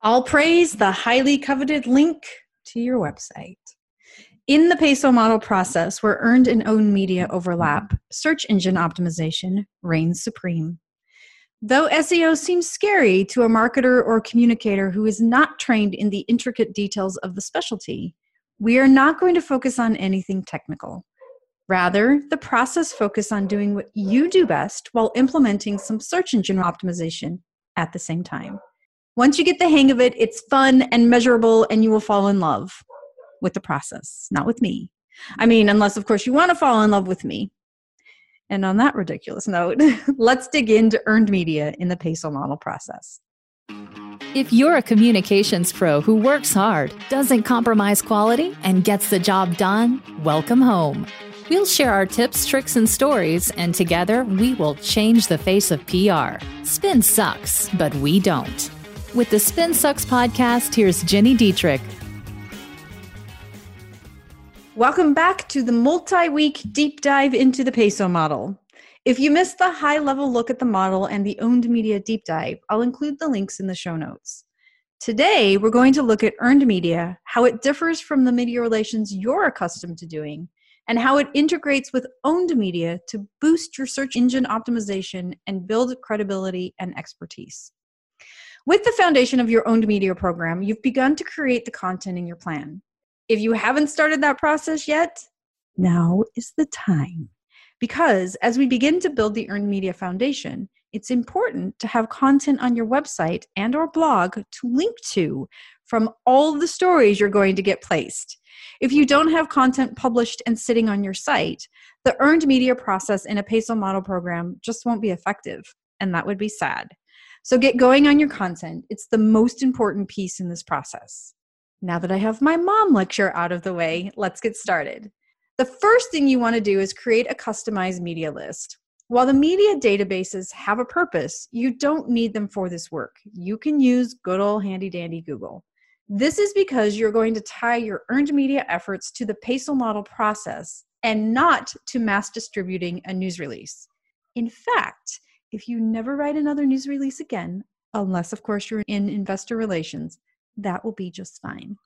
All praise the highly coveted link to your website. In the peso model process, where earned and owned media overlap, search engine optimization reigns supreme. Though SEO seems scary to a marketer or communicator who is not trained in the intricate details of the specialty, we are not going to focus on anything technical. Rather, the process focus on doing what you do best while implementing some search engine optimization at the same time. Once you get the hang of it, it's fun and measurable, and you will fall in love with the process, not with me. I mean, unless, of course, you want to fall in love with me. And on that ridiculous note, let's dig into earned media in the peso model process. If you're a communications pro who works hard, doesn't compromise quality, and gets the job done, welcome home. We'll share our tips, tricks, and stories, and together we will change the face of PR. Spin sucks, but we don't. With the Spin Sucks podcast, here's Gini Dietrich. Welcome back to the multi week deep dive into the peso model. If you missed the high level look at the model and the owned media deep dive, I'll include the links in the show notes. Today, we're going to look at earned media, how it differs from the media relations you're accustomed to doing, and how it integrates with owned media to boost your search engine optimization and build credibility and expertise. With the foundation of your owned media program, you've begun to create the content in your plan. If you haven't started that process yet, now is the time. Because as we begin to build the earned media foundation, it's important to have content on your website and or blog to link to from all the stories you're going to get placed. If you don't have content published and sitting on your site, the earned media process in a peso model program just won't be effective, and that would be sad. So get going on your content. It's the most important piece in this process. Now that I have my mom lecture out of the way, let's get started. The first thing you want to do is create a customized media list. While the media databases have a purpose, you don't need them for this work. You can use good old handy dandy Google. This is because you're going to tie your earned media efforts to the peso model process and not to mass distributing a news release. In fact, if you never write another news release again, unless, of course, you're in investor relations, that will be just fine.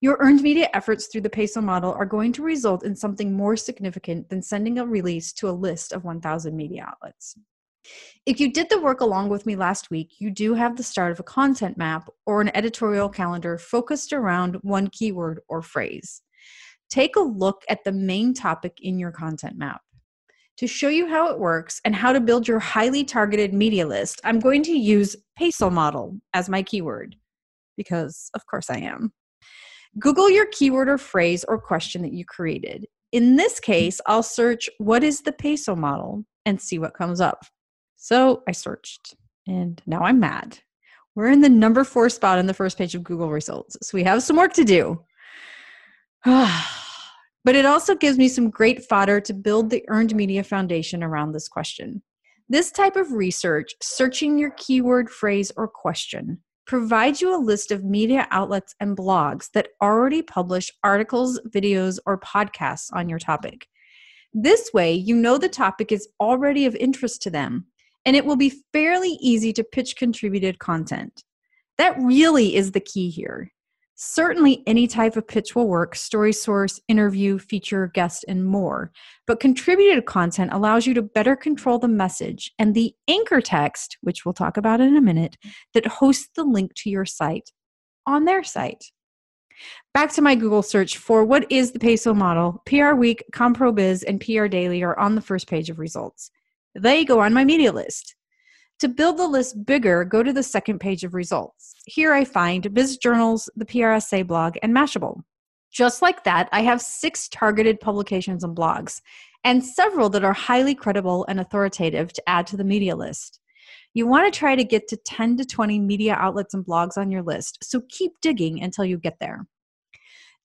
Your earned media efforts through the peso model are going to result in something more significant than sending a release to a list of 1,000 media outlets. If you did the work along with me last week, you do have the start of a content map or an editorial calendar focused around one keyword or phrase. Take a look at the main topic in your content map. To show you how it works and how to build your highly targeted media list, I'm going to use peso model as my keyword because, of course, I am. Google your keyword or phrase or question that you created. In this case, I'll search what is the peso model and see what comes up. So I searched and now I'm mad. We're in the number four spot on the first page of Google results. So we have some work to do. Ah. But it also gives me some great fodder to build the earned media foundation around this question. This type of research, searching your keyword, phrase, or question, provides you a list of media outlets and blogs that already publish articles, videos, or podcasts on your topic. This way, you know the topic is already of interest to them, and it will be fairly easy to pitch contributed content. That really is the key here. Certainly, any type of pitch will work story source, interview, feature, guest, and more. But contributed content allows you to better control the message and the anchor text, which we'll talk about in a minute, that hosts the link to your site on their site. Back to my Google search for what is the peso model, PR Week, ComproBiz, and PR Daily are on the first page of results. They go on my media list. To build the list bigger, go to the second page of results. Here I find Biz Journals, the PRSA blog, and Mashable. Just like that, I have six targeted publications and blogs, and several that are highly credible and authoritative to add to the media list. You want to try to get to 10 to 20 media outlets and blogs on your list, so keep digging until you get there.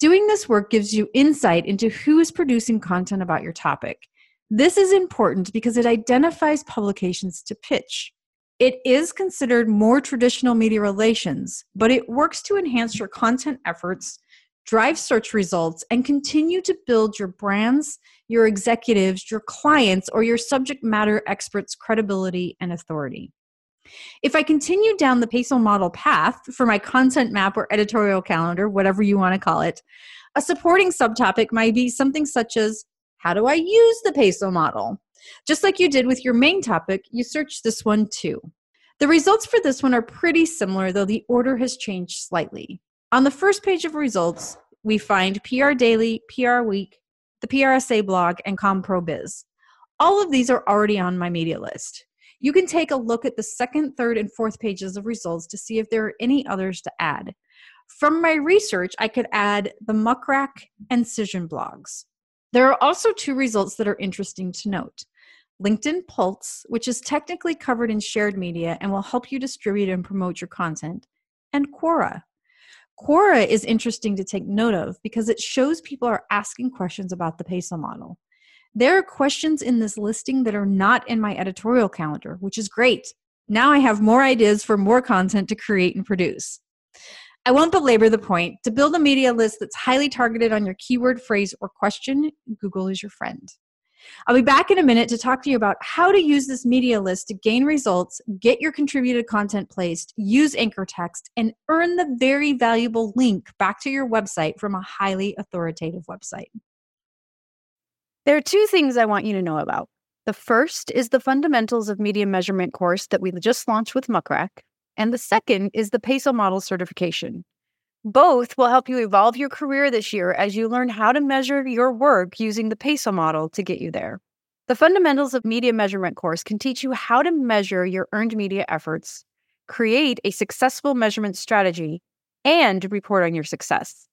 Doing this work gives you insight into who is producing content about your topic. This is important because it identifies publications to pitch. It is considered more traditional media relations, but it works to enhance your content efforts, drive search results, and continue to build your brands, your executives, your clients, or your subject matter experts' credibility and authority. If I continue down the PESO model path for my content map or editorial calendar, whatever you want to call it, a supporting subtopic might be something such as How do I use the PESO model? Just like you did with your main topic, you search this one too. The results for this one are pretty similar, though the order has changed slightly. On the first page of results, we find PR Daily, PR Week, the PRSA blog, and ComPro Biz. All of these are already on my media list. You can take a look at the second, third, and fourth pages of results to see if there are any others to add. From my research, I could add the Muck Rack and Cision blogs. There are also two results that are interesting to note. LinkedIn Pulse, which is technically covered in shared media and will help you distribute and promote your content, and Quora. Quora is interesting to take note of because it shows people are asking questions about the PESO model. There are questions in this listing that are not in my editorial calendar, which is great. Now I have more ideas for more content to create and produce. I won't belabor the point. To build a media list that's highly targeted on your keyword, phrase, or question, Google is your friend. I'll be back in a minute to talk to you about how to use this media list to gain results, get your contributed content placed, use anchor text, and earn the very valuable link back to your website from a highly authoritative website. There are two things I want you to know about. The first is the Fundamentals of Media Measurement course that we just launched with Muck Rack, and the second is the PESO Model Certification. Both will help you evolve your career this year as you learn how to measure your work using the PESO model to get you there. The Fundamentals of Media Measurement course can teach you how to measure your earned media efforts, create a successful measurement strategy, and report on your success.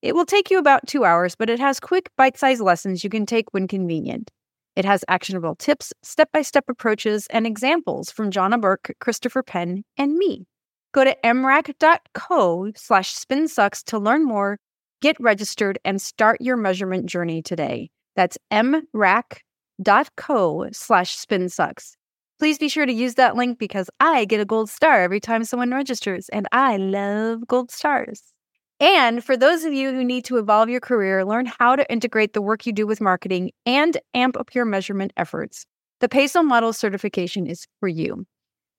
It will take you about two hours, but it has quick, bite sized lessons you can take when convenient. It has actionable tips, step by step approaches, and examples from Johna Burke, Christopher Penn, and me. Go to mrac.co slash spinsucks to learn more, get registered, and start your measurement journey today. That's mrac.co slash spinsucks. Please be sure to use that link because I get a gold star every time someone registers, and I love gold stars. And for those of you who need to evolve your career, learn how to integrate the work you do with marketing and amp up your measurement efforts, the PESO Model certification is for you.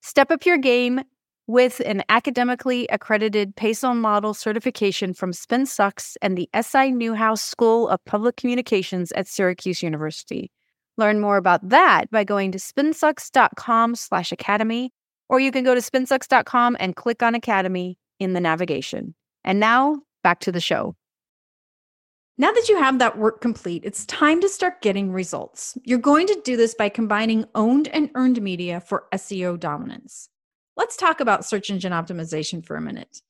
Step up your game with an academically accredited PESO Model certification from SpinSucks and the SI Newhouse School of Public Communications at Syracuse University. Learn more about that by going to spinsucks.com/academy, or you can go to spinsucks.com and click on Academy in the navigation. And now back to the show. Now that you have that work complete, it's time to start getting results. You're going to do this by combining owned and earned media for SEO dominance. Let's talk about search engine optimization for a minute.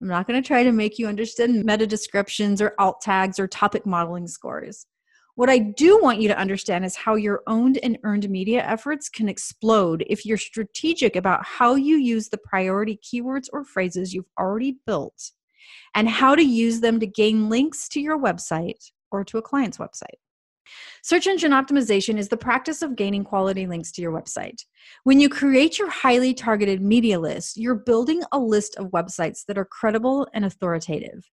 I'm not going to try to make you understand meta descriptions or alt tags or topic modeling scores. What I do want you to understand is how your owned and earned media efforts can explode if you're strategic about how you use the priority keywords or phrases you've already built and how to use them to gain links to your website or to a client's website. Search engine optimization is the practice of gaining quality links to your website. When you create your highly targeted media list, you're building a list of websites that are credible and authoritative.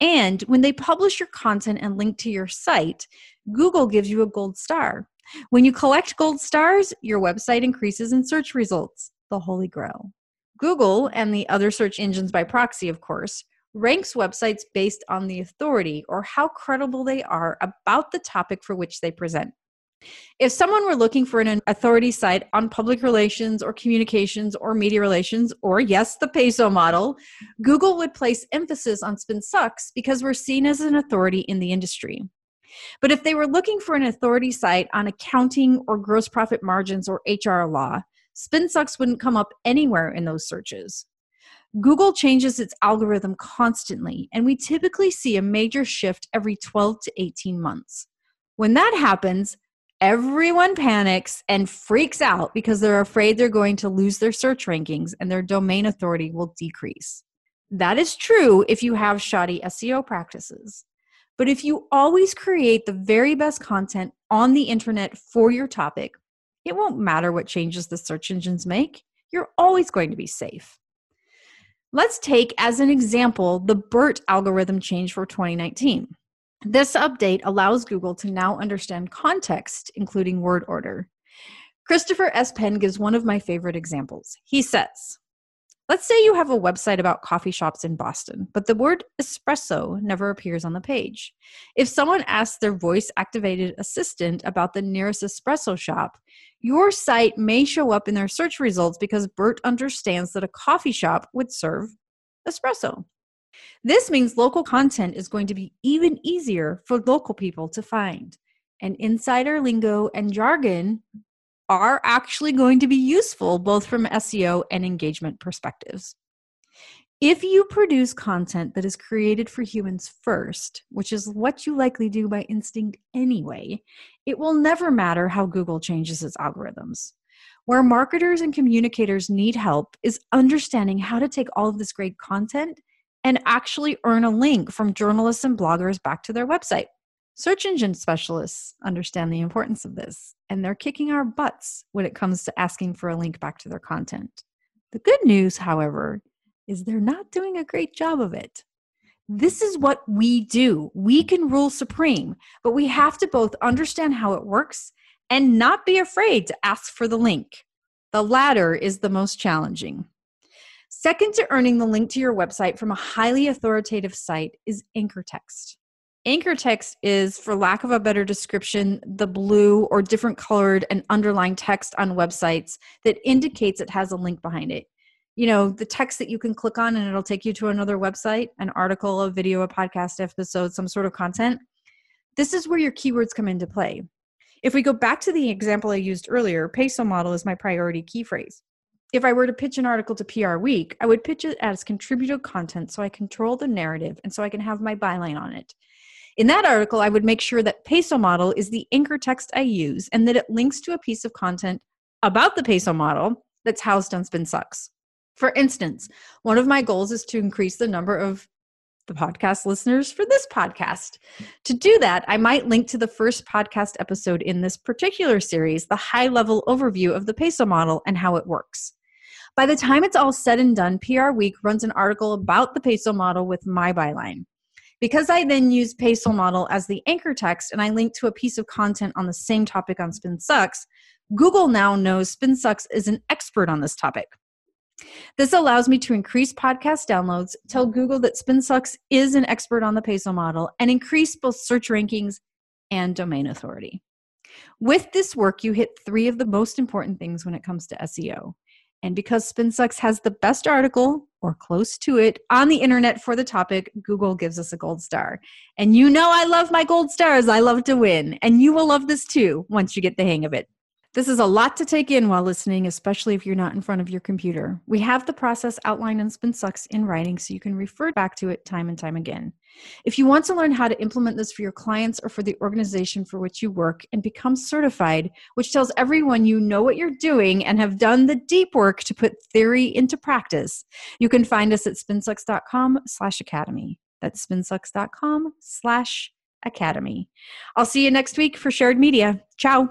And when they publish your content and link to your site, Google gives you a gold star. When you collect gold stars, your website increases in search results, the holy grail. Google and the other search engines by proxy, of course, ranks websites based on the authority or how credible they are about the topic for which they present. If someone were looking for an authority site on public relations or communications or media relations, or yes, the PESO model, Google would place emphasis on SpinSucks because we're seen as an authority in the industry. But if they were looking for an authority site on accounting or gross profit margins or HR law, SpinSucks wouldn't come up anywhere in those searches. Google changes its algorithm constantly, and we typically see a major shift every 12 to 18 months. When that happens, everyone panics and freaks out because they're afraid they're going to lose their search rankings and their domain authority will decrease. That is true if you have shoddy SEO practices. But if you always create the very best content on the internet for your topic, it won't matter what changes the search engines make. You're always going to be safe. Let's take as an example the BERT algorithm change for 2019. This update allows Google to now understand context, including word order. Christopher S. Penn gives one of my favorite examples. He says, Let's say you have a website about coffee shops in Boston, but the word espresso never appears on the page. If someone asks their voice activated assistant about the nearest espresso shop, your site may show up in their search results because BERT understands that a coffee shop would serve espresso. This means local content is going to be even easier for local people to find. And insider lingo and jargon are actually going to be useful both from SEO and engagement perspectives. If you produce content that is created for humans first, which is what you likely do by instinct anyway, it will never matter how Google changes its algorithms. Where marketers and communicators need help is understanding how to take all of this great content and actually earn a link from journalists and bloggers back to their website. Search engine specialists understand the importance of this, and they're kicking our butts when it comes to asking for a link back to their content. The good news, however, is they're not doing a great job of it. This is what we do. We can rule supreme, but we have to both understand how it works and not be afraid to ask for the link. The latter is the most challenging. Second to earning the link to your website from a highly authoritative site is anchor text. Anchor text is, for lack of a better description, the blue or different colored and underlined text on websites that indicates it has a link behind it. You know, the text that you can click on and it'll take you to another website, an article, a video, a podcast episode, some sort of content. This is where your keywords come into play. If we go back to the example I used earlier, peso model is my priority key phrase. If I were to pitch an article to PR Week, I would pitch it as contributed content so I control the narrative and so I can have my byline on it. In that article, I would make sure that Peso model is the anchor text I use and that it links to a piece of content about the Peso model that's housed on SpinSucks. For instance, one of my goals is to increase the number of the podcast listeners for this podcast. To do that, I might link to the first podcast episode in this particular series, the high level overview of the Peso model and how it works. By the time it's all said and done, PR Week runs an article about the Peso model with my byline. Because I then use Peso model as the anchor text and I link to a piece of content on the same topic on SpinSucks, Google now knows SpinSucks is an expert on this topic. This allows me to increase podcast downloads, tell Google that SpinSucks is an expert on the Peso model, and increase both search rankings and domain authority. With this work, you hit three of the most important things when it comes to SEO. And because SpinSucks has the best article or close to it on the internet for the topic, Google gives us a gold star. And you know I love my gold stars. I love to win. And you will love this too once you get the hang of it. This is a lot to take in while listening, especially if you're not in front of your computer. We have the process outlined in SpinSucks in writing so you can refer back to it time and time again. If you want to learn how to implement this for your clients or for the organization for which you work and become certified, which tells everyone you know what you're doing and have done the deep work to put theory into practice, you can find us at spinsucks.com slash academy. That's spinsucks.com slash academy. I'll see you next week for shared media. Ciao.